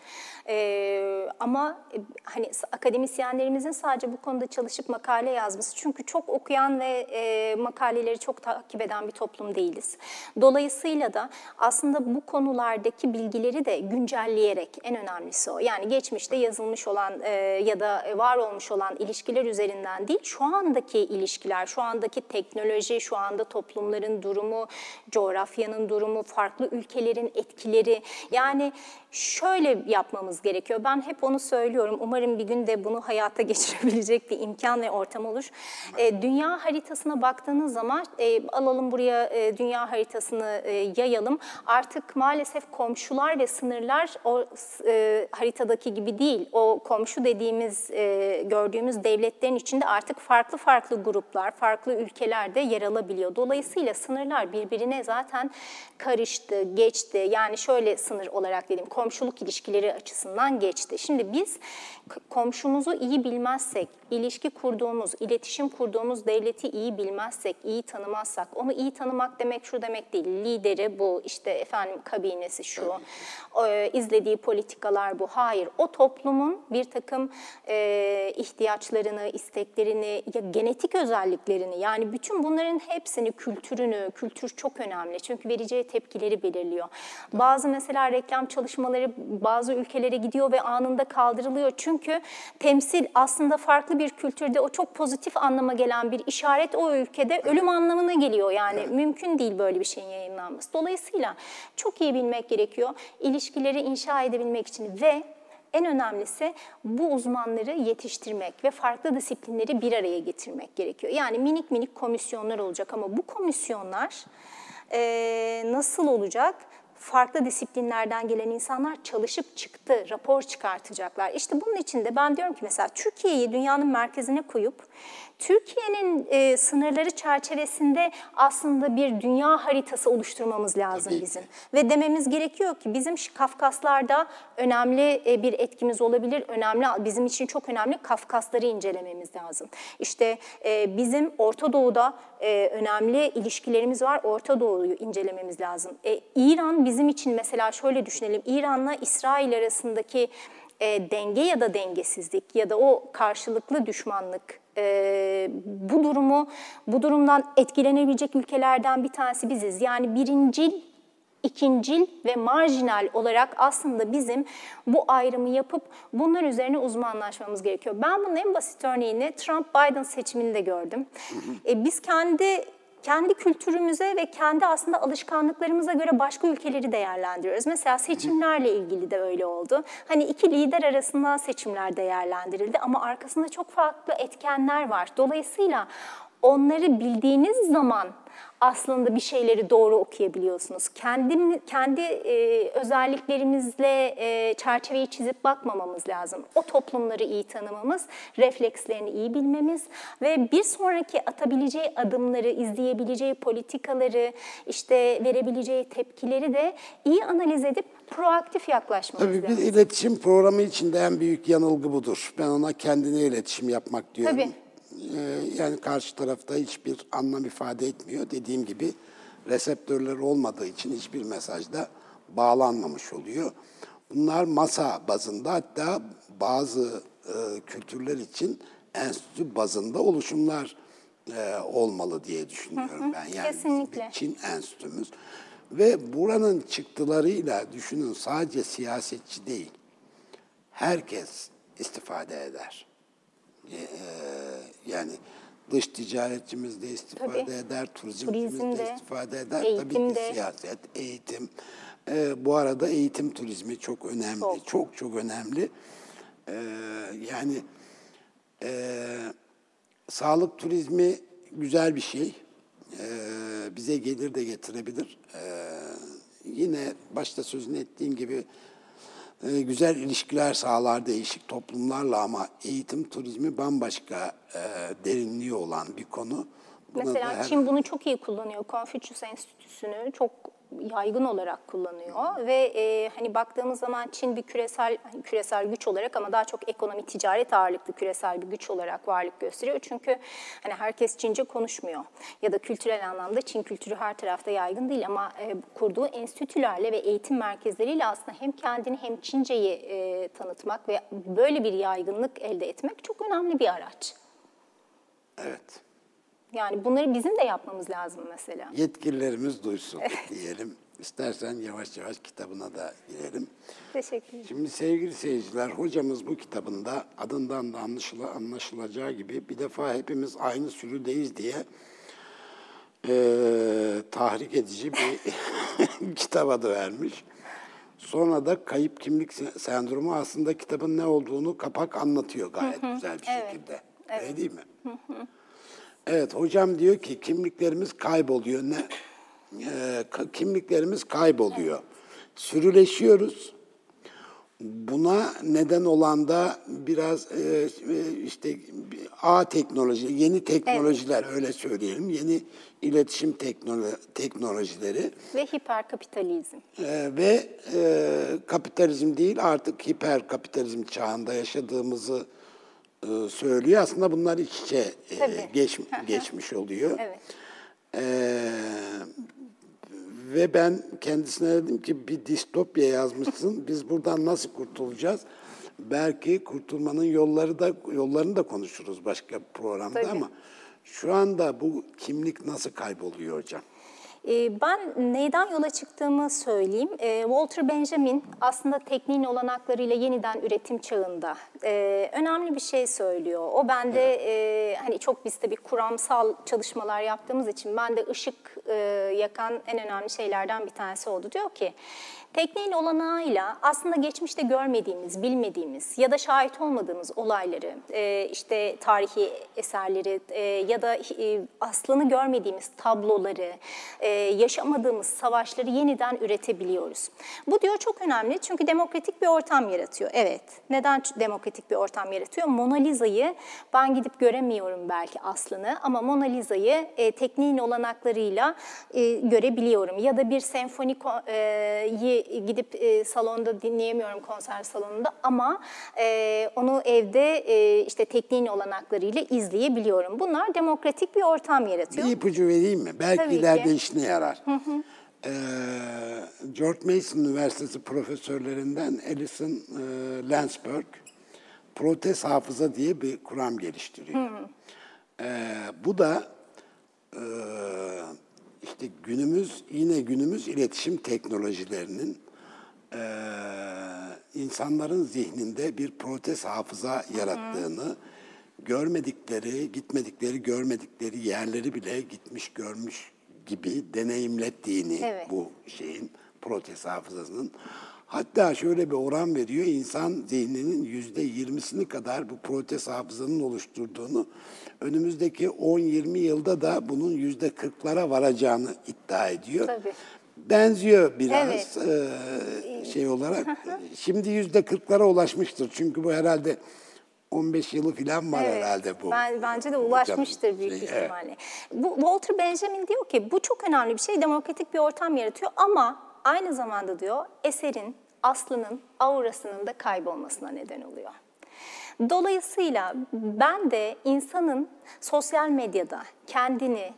Ee, ama e, hani akademisyenlerimizin sadece bu konuda çalışıp makale yazması. Çünkü çok okuyan ve e, makaleleri çok takip eden bir toplum değiliz. Dolayısıyla da aslında bu konulardaki bilgileri de güncelleyerek en önemlisi o. Yani geçmişte yazılmış olan e, ya da var olmuş olan ilişkiler üzerinden değil, şu andaki ilişkiler, şu andaki teknoloji, şu anda toplumların durumu, coğrafya, coğrafyanın durumu, farklı ülkelerin etkileri. Yani şöyle yapmamız gerekiyor. Ben hep onu söylüyorum. Umarım bir gün de bunu hayata [laughs] geçirebilecek bir imkan ve ortam olur. E, dünya haritasına baktığınız zaman e, alalım buraya e, dünya haritasını e, yayalım. Artık maalesef komşular ve sınırlar o e, haritadaki gibi değil. O komşu dediğimiz, e, gördüğümüz devletlerin içinde artık farklı farklı gruplar, farklı ülkelerde yer alabiliyor. Dolayısıyla sınırlar birbirine zaten karıştı, geçti. Yani şöyle sınır olarak dedim komşuluk ilişkileri açısından geçti. Şimdi biz komşumuzu iyi bilmezsek, ilişki kurduğumuz, iletişim kurduğumuz devleti iyi bilmezsek, iyi tanımazsak, onu iyi tanımak demek şu demek değil. Lideri bu, işte efendim kabinesi şu, izlediği politikalar bu. Hayır, o toplumun bir takım e, ihtiyaçlarını, isteklerini, ya genetik özelliklerini yani bütün bunların hepsini, kültürünü, kültür çok önemli. Çünkü vereceği tepkileri belirliyor. Bazı mesela reklam çalışmaları bazı ülkelere gidiyor ve anında kaldırılıyor. Çünkü temsil aslında farklı bir kültürde o çok pozitif anlama gelen bir işaret o ülkede ölüm anlamına geliyor. Yani evet. mümkün değil böyle bir şeyin yayınlanması. Dolayısıyla çok iyi bilmek gerekiyor. İlişkileri inşa edebilmek için ve en önemlisi bu uzmanları yetiştirmek ve farklı disiplinleri bir araya getirmek gerekiyor. Yani minik minik komisyonlar olacak ama bu komisyonlar e, nasıl olacak? Farklı disiplinlerden gelen insanlar çalışıp çıktı, rapor çıkartacaklar. İşte bunun için de ben diyorum ki mesela Türkiye'yi dünyanın merkezine koyup Türkiye'nin e, sınırları çerçevesinde aslında bir dünya haritası oluşturmamız lazım Tabii. bizim. Ve dememiz gerekiyor ki bizim Kafkaslar'da önemli e, bir etkimiz olabilir. Önemli bizim için çok önemli Kafkasları incelememiz lazım. İşte e, bizim Orta Doğu'da e, önemli ilişkilerimiz var. Orta Doğu'yu incelememiz lazım. E, İran bizim için mesela şöyle düşünelim. İran'la İsrail arasındaki e, denge ya da dengesizlik ya da o karşılıklı düşmanlık e, bu durumu bu durumdan etkilenebilecek ülkelerden bir tanesi biziz. Yani birincil ikincil ve marjinal olarak aslında bizim bu ayrımı yapıp bunlar üzerine uzmanlaşmamız gerekiyor. Ben bunun en basit örneğini Trump-Biden seçiminde gördüm. E, biz kendi kendi kültürümüze ve kendi aslında alışkanlıklarımıza göre başka ülkeleri değerlendiriyoruz. Mesela seçimlerle ilgili de öyle oldu. Hani iki lider arasında seçimler değerlendirildi ama arkasında çok farklı etkenler var. Dolayısıyla onları bildiğiniz zaman aslında bir şeyleri doğru okuyabiliyorsunuz. Kendi, kendi e, özelliklerimizle e, çerçeveyi çizip bakmamamız lazım. O toplumları iyi tanımamız, reflekslerini iyi bilmemiz ve bir sonraki atabileceği adımları, izleyebileceği politikaları, işte verebileceği tepkileri de iyi analiz edip proaktif yaklaşmamız Tabii lazım. bir iletişim programı içinde en büyük yanılgı budur. Ben ona kendine iletişim yapmak diyorum. Tabii. Ee, yani karşı tarafta hiçbir anlam ifade etmiyor. Dediğim gibi reseptörleri olmadığı için hiçbir mesajda bağlanmamış oluyor. Bunlar masa bazında hatta bazı e, kültürler için enstitü bazında oluşumlar e, olmalı diye düşünüyorum hı hı, ben. Yani kesinlikle. Çin enstitümüz. Ve buranın çıktılarıyla düşünün sadece siyasetçi değil, herkes istifade eder. Ee, yani dış ticaretçimiz de istifade Tabii. eder, turizmcimiz Turizmde, de istifade eder. Tabii ki siyaset, eğitim. Ee, bu arada eğitim turizmi çok önemli, çok çok, çok önemli. Ee, yani e, sağlık turizmi güzel bir şey. Ee, bize gelir de getirebilir. Ee, yine başta sözünü ettiğim gibi e, güzel ilişkiler sağlar değişik toplumlarla ama eğitim turizmi bambaşka e, derinliği olan bir konu. Buna Mesela her... Çin bunu çok iyi kullanıyor. Confucius Enstitüsü'nü çok yaygın olarak kullanıyor ve e, hani baktığımız zaman Çin bir küresel hani küresel güç olarak ama daha çok ekonomi ticaret ağırlıklı küresel bir güç olarak varlık gösteriyor. Çünkü hani herkes Çince konuşmuyor ya da kültürel anlamda Çin kültürü her tarafta yaygın değil ama e, kurduğu enstitülerle ve eğitim merkezleriyle aslında hem kendini hem Çinceyi e, tanıtmak ve böyle bir yaygınlık elde etmek çok önemli bir araç. Evet. Yani bunları bizim de yapmamız lazım mesela. Yetkililerimiz duysun diyelim. İstersen yavaş yavaş kitabına da girelim. Teşekkür ederim. Şimdi sevgili seyirciler, hocamız bu kitabında adından da anlaşıla, anlaşılacağı gibi bir defa hepimiz aynı sürüdeyiz diye e, tahrik edici bir [laughs] kitap adı vermiş. Sonra da kayıp kimlik sendromu aslında kitabın ne olduğunu kapak anlatıyor gayet güzel bir evet. şekilde. Evet. Öyle değil mi? Hı hı. Evet hocam diyor ki kimliklerimiz kayboluyor. Ne? Ee, kimliklerimiz kayboluyor. Sürüleşiyoruz. Buna neden olan da biraz e, e, işte A teknoloji, yeni teknolojiler öyle söyleyelim. Yeni iletişim teknolo- teknolojileri Ve hiperkapitalizm. e, ve e, kapitalizm değil artık hiper kapitalizm çağında yaşadığımızı e, söylüyor. Aslında bunlar iç içe e, Tabii. geç, geçmiş oluyor. Evet. Ee, ve ben kendisine dedim ki bir distopya yazmışsın. [laughs] Biz buradan nasıl kurtulacağız? Belki kurtulmanın yolları da yollarını da konuşuruz başka programda Tabii. ama şu anda bu kimlik nasıl kayboluyor hocam? Ee, Ben neyden yola çıktığımı söyleyeyim. Ee, Walter Benjamin aslında tekniğin olanaklarıyla yeniden üretim çağında e, önemli bir şey söylüyor. O bende e, hani çok biz tabii kuramsal çalışmalar yaptığımız için ben de ışık yakan en önemli şeylerden bir tanesi oldu. Diyor ki Tekniğin olanağıyla aslında geçmişte görmediğimiz, bilmediğimiz ya da şahit olmadığımız olayları, e, işte tarihi eserleri e, ya da e, aslını görmediğimiz tabloları, yaşamadığımız savaşları yeniden üretebiliyoruz. Bu diyor çok önemli çünkü demokratik bir ortam yaratıyor. Evet, neden demokratik bir ortam yaratıyor? Mona Lisa'yı ben gidip göremiyorum belki aslını ama Mona Lisa'yı tekniğin olanaklarıyla görebiliyorum. Ya da bir senfoni e, gidip e, salonda dinleyemiyorum konser salonunda ama e, onu evde e, işte tekniğin olanaklarıyla izleyebiliyorum. Bunlar demokratik bir ortam yaratıyor. Bir ipucu vereyim mi? Belki Tabii ki. ileride işine yarar. Ee, George Mason Üniversitesi profesörlerinden Alison e, Landsberg protez hafıza diye bir kuram geliştiriyor. Ee, bu da e, işte günümüz yine günümüz iletişim teknolojilerinin e, insanların zihninde bir protez hafıza yarattığını, görmedikleri, gitmedikleri, görmedikleri yerleri bile gitmiş, görmüş gibi deneyimlettiğini Evet. bu şeyin protez hafızasının. Hatta şöyle bir oran veriyor, insan zihninin yüzde yirmisini kadar bu protez hafızanın oluşturduğunu, önümüzdeki 10-20 yılda da bunun yüzde kırklara varacağını iddia ediyor. Tabii. Benziyor biraz eee, şey olarak. Şimdi yüzde kırklara ulaşmıştır. Çünkü bu herhalde 15 yılı falan var Evet, herhalde bu. Ben, bence de ulaşmıştır büyük şey, evet. ihtimalle. Bu Walter Benjamin diyor ki bu çok önemli bir şey, demokratik bir ortam yaratıyor ama aynı zamanda diyor eserin, aslının, aurasının da kaybolmasına neden oluyor. Dolayısıyla ben de insanın sosyal medyada kendini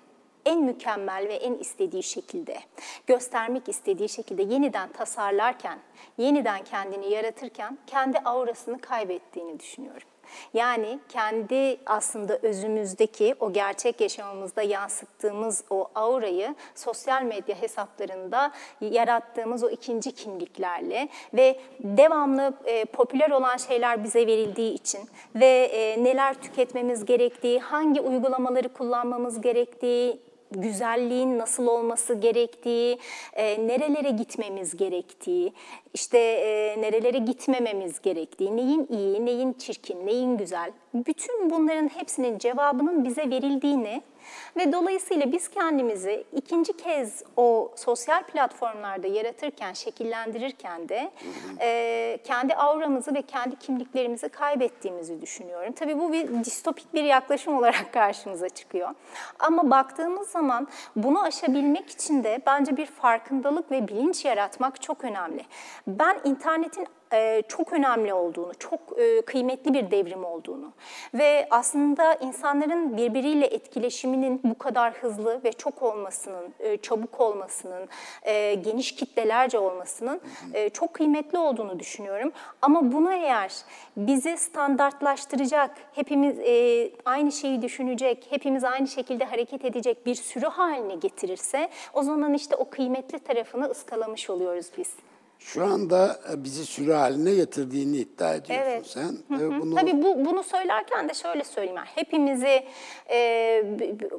en mükemmel ve en istediği şekilde, göstermek istediği şekilde yeniden tasarlarken, yeniden kendini yaratırken kendi aurasını kaybettiğini düşünüyorum. Yani kendi aslında özümüzdeki o gerçek yaşamımızda yansıttığımız o aurayı sosyal medya hesaplarında yarattığımız o ikinci kimliklerle ve devamlı e, popüler olan şeyler bize verildiği için ve e, neler tüketmemiz gerektiği, hangi uygulamaları kullanmamız gerektiği, güzelliğin nasıl olması gerektiği, e, nerelere gitmemiz gerektiği, işte e, nerelere gitmememiz gerektiği, neyin iyi, neyin çirkin, neyin güzel, bütün bunların hepsinin cevabının bize verildiğini ve dolayısıyla biz kendimizi ikinci kez o sosyal platformlarda yaratırken, şekillendirirken de e, kendi auramızı ve kendi kimliklerimizi kaybettiğimizi düşünüyorum. Tabii bu bir distopik bir yaklaşım olarak [laughs] karşımıza çıkıyor. Ama baktığımız zaman bunu aşabilmek için de bence bir farkındalık ve bilinç yaratmak çok önemli. Ben internetin e, çok önemli olduğunu, çok e, kıymetli bir devrim olduğunu ve aslında insanların birbiriyle etkileşiminin bu kadar hızlı ve çok olmasının, e, çabuk olmasının, geniş kitlelerce olmasının çok kıymetli olduğunu düşünüyorum. Ama bunu eğer bizi standartlaştıracak, hepimiz aynı şeyi düşünecek, hepimiz aynı şekilde hareket edecek bir sürü haline getirirse o zaman işte o kıymetli tarafını ıskalamış oluyoruz biz. Şu anda e, bizi sürü haline getirdiğini iddia ediyorsun Evet. sen. E, Bunu Tabii bu, bunu söylerken de şöyle söyleyeyim. Yani hepimizi e,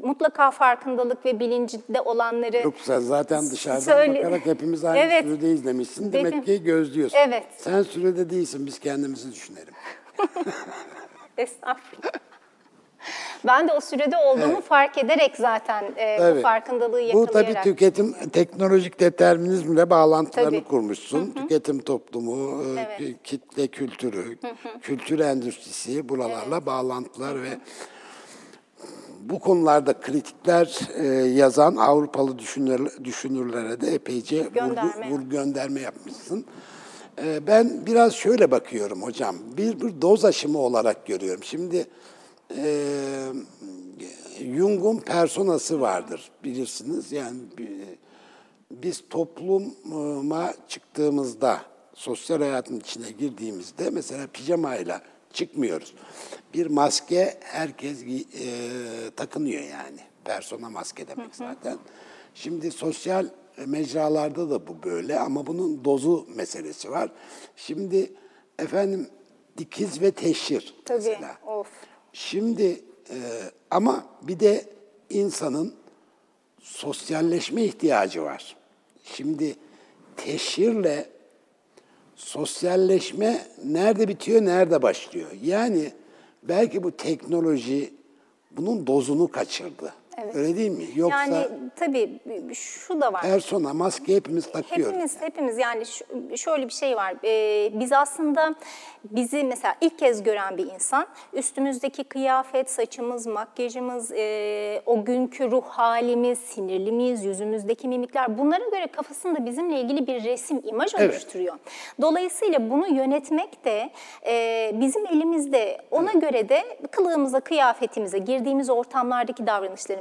mutlaka farkındalık ve bilincinde olanları... Yok sen zaten dışarıdan Söyle- bakarak hepimiz aynı Evet. sürüdeyiz demişsin. Demek Dedim. ki gözlüyorsun. Evet. Sen sürede değilsin biz kendimizi düşünelim. [laughs] Estağfurullah. Ben de o sürede olduğumu fark ederek zaten e, bu Evet. farkındalığı Bu yakalayarak. tabii tüketim teknolojik determinizmle bağlantılarını Tabii. kurmuşsun. Tüketim toplumu, e, Evet. kitle kültürü, kültür endüstrisi buralarla bağlantılar ve bu konularda kritikler e, yazan Avrupalı düşünür, düşünürlere de epeyce vurgu, Gönderme. vurgu gönderme yapmışsın. E, ben biraz şöyle bakıyorum hocam. Bir, bir doz aşımı olarak görüyorum. Şimdi Jung'un personası vardır bilirsiniz. Yani bi- biz topluma çıktığımızda, sosyal hayatın içine girdiğimizde mesela pijamayla çıkmıyoruz. Bir maske herkes e, takınıyor yani. Persona maske demek zaten. Şimdi sosyal mecralarda da bu böyle ama bunun dozu meselesi var. Şimdi efendim dikiz ve teşhir Tabii. mesela. Of. Şimdi e, ama bir de insanın sosyalleşme ihtiyacı var. Şimdi teşhirle sosyalleşme nerede bitiyor, nerede başlıyor? Yani belki bu teknoloji bunun dozunu kaçırdı. Öyle değil mi? Yoksa Yani tabii şu da var. persona, maske hepimiz takıyoruz. Hepimiz hepimiz yani şöyle bir şey var. Ee, biz aslında bizi mesela ilk kez gören bir insan üstümüzdeki kıyafet, saçımız, makyajımız, e, o günkü ruh halimiz, sinirli miyiz, yüzümüzdeki mimikler bunlara göre kafasında bizimle ilgili bir resim, imaj Evet. oluşturuyor. Dolayısıyla bunu yönetmek de e, bizim elimizde. Ona göre de kılığımıza, kıyafetimize, girdiğimiz ortamlardaki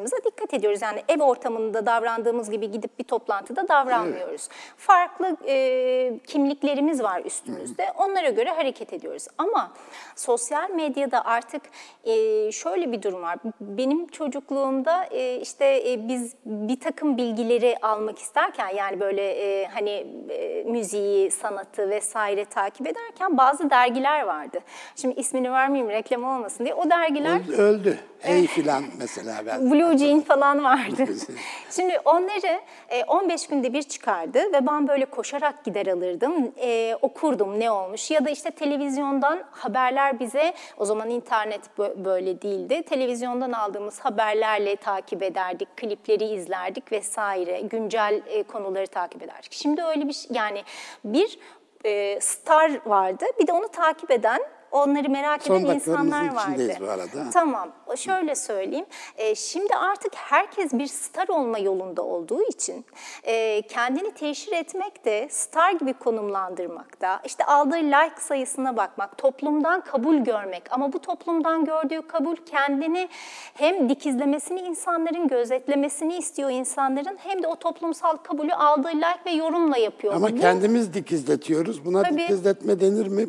davranışlarımıza dikkat ediyoruz. Yani ev ortamında davrandığımız gibi gidip bir toplantıda davranmıyoruz. Farklı e, kimliklerimiz var üstümüzde. Onlara göre hareket ediyoruz. Ama sosyal medyada artık e, şöyle bir durum var. Benim çocukluğumda e, işte e, biz bir takım bilgileri almak isterken yani böyle e, hani e, müziği, sanatı vesaire takip ederken bazı dergiler vardı. Şimdi ismini vermeyeyim reklam olmasın diye. O dergiler Öldü, öldü. Hey filan mesela ben. Blue Jean falan vardı. [laughs] Şimdi onları e, 15 günde bir çıkardı ve ben böyle koşarak gider alırdım, e, okurdum ne olmuş. Ya da işte televizyondan haberler bize, o zaman internet bö- böyle değildi. Televizyondan aldığımız haberlerle takip ederdik, klipleri izlerdik vesaire, güncel e, konuları takip ederdik. Şimdi öyle bir yani bir e, star vardı, bir de onu takip eden Onları merak Son eden insanlar vardı. bu arada. Tamam, şöyle söyleyeyim. E, şimdi artık herkes bir star olma yolunda olduğu için e, kendini teşhir etmek de star gibi konumlandırmakta, işte aldığı like sayısına bakmak, toplumdan kabul görmek ama bu toplumdan gördüğü kabul kendini hem dikizlemesini insanların, gözetlemesini istiyor insanların hem de o toplumsal kabulü aldığı like ve yorumla yapıyor. Ama Bu- kendimiz dikizletiyoruz. Buna Tabii. dikizletme denir mi?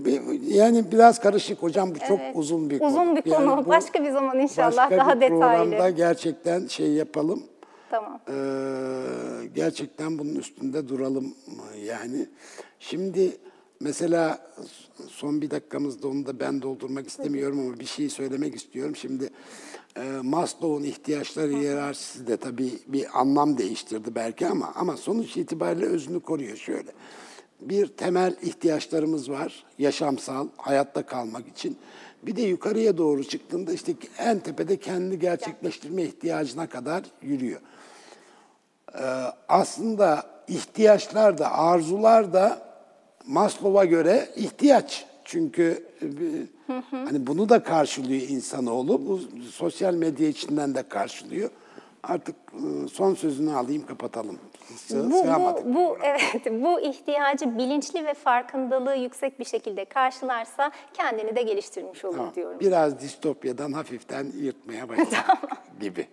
Yani biraz karışık hocam. Bu çok Evet. uzun bir konu. Uzun bir Yani konu. bu Başka bir zaman inşallah başka daha bir detaylı. programda gerçekten şey yapalım. Tamam. Ee, gerçekten bunun üstünde duralım yani. Şimdi mesela son bir dakikamızda onu da ben doldurmak istemiyorum ama bir şey söylemek istiyorum. Şimdi e, Maslow'un ihtiyaçları hiyerarşisi de tabii bir anlam değiştirdi belki ama ama sonuç itibariyle özünü koruyor şöyle. Bir temel ihtiyaçlarımız var yaşamsal hayatta kalmak için. Bir de yukarıya doğru çıktığında işte en tepede kendini gerçekleştirme ihtiyacına kadar yürüyor. Ee, aslında ihtiyaçlar da, arzular da Maslow'a göre ihtiyaç. Çünkü e, hani bunu da karşılıyor insanoğlu. Bu sosyal medya içinden de karşılıyor. Artık e, son sözünü alayım, kapatalım. Bu, bu, bu, [laughs] evet, bu ihtiyacı bilinçli ve farkındalığı yüksek bir şekilde karşılarsa kendini de geliştirmiş olur Tamam. diyorum. Biraz distopyadan hafiften yırtmaya başladık [laughs] gibi.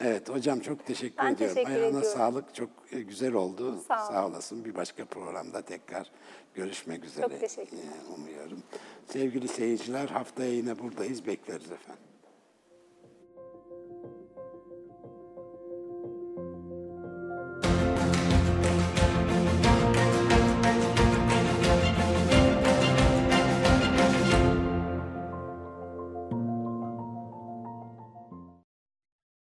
Evet hocam çok teşekkür Ben ediyorum. teşekkür Ayağına ediyorum. sağlık. Çok e, güzel oldu. Sağ ol. olasın. Bir başka programda tekrar görüşmek üzere. teşekkürler. e, Umuyorum. Sevgili seyirciler haftaya yine buradayız. Bekleriz efendim.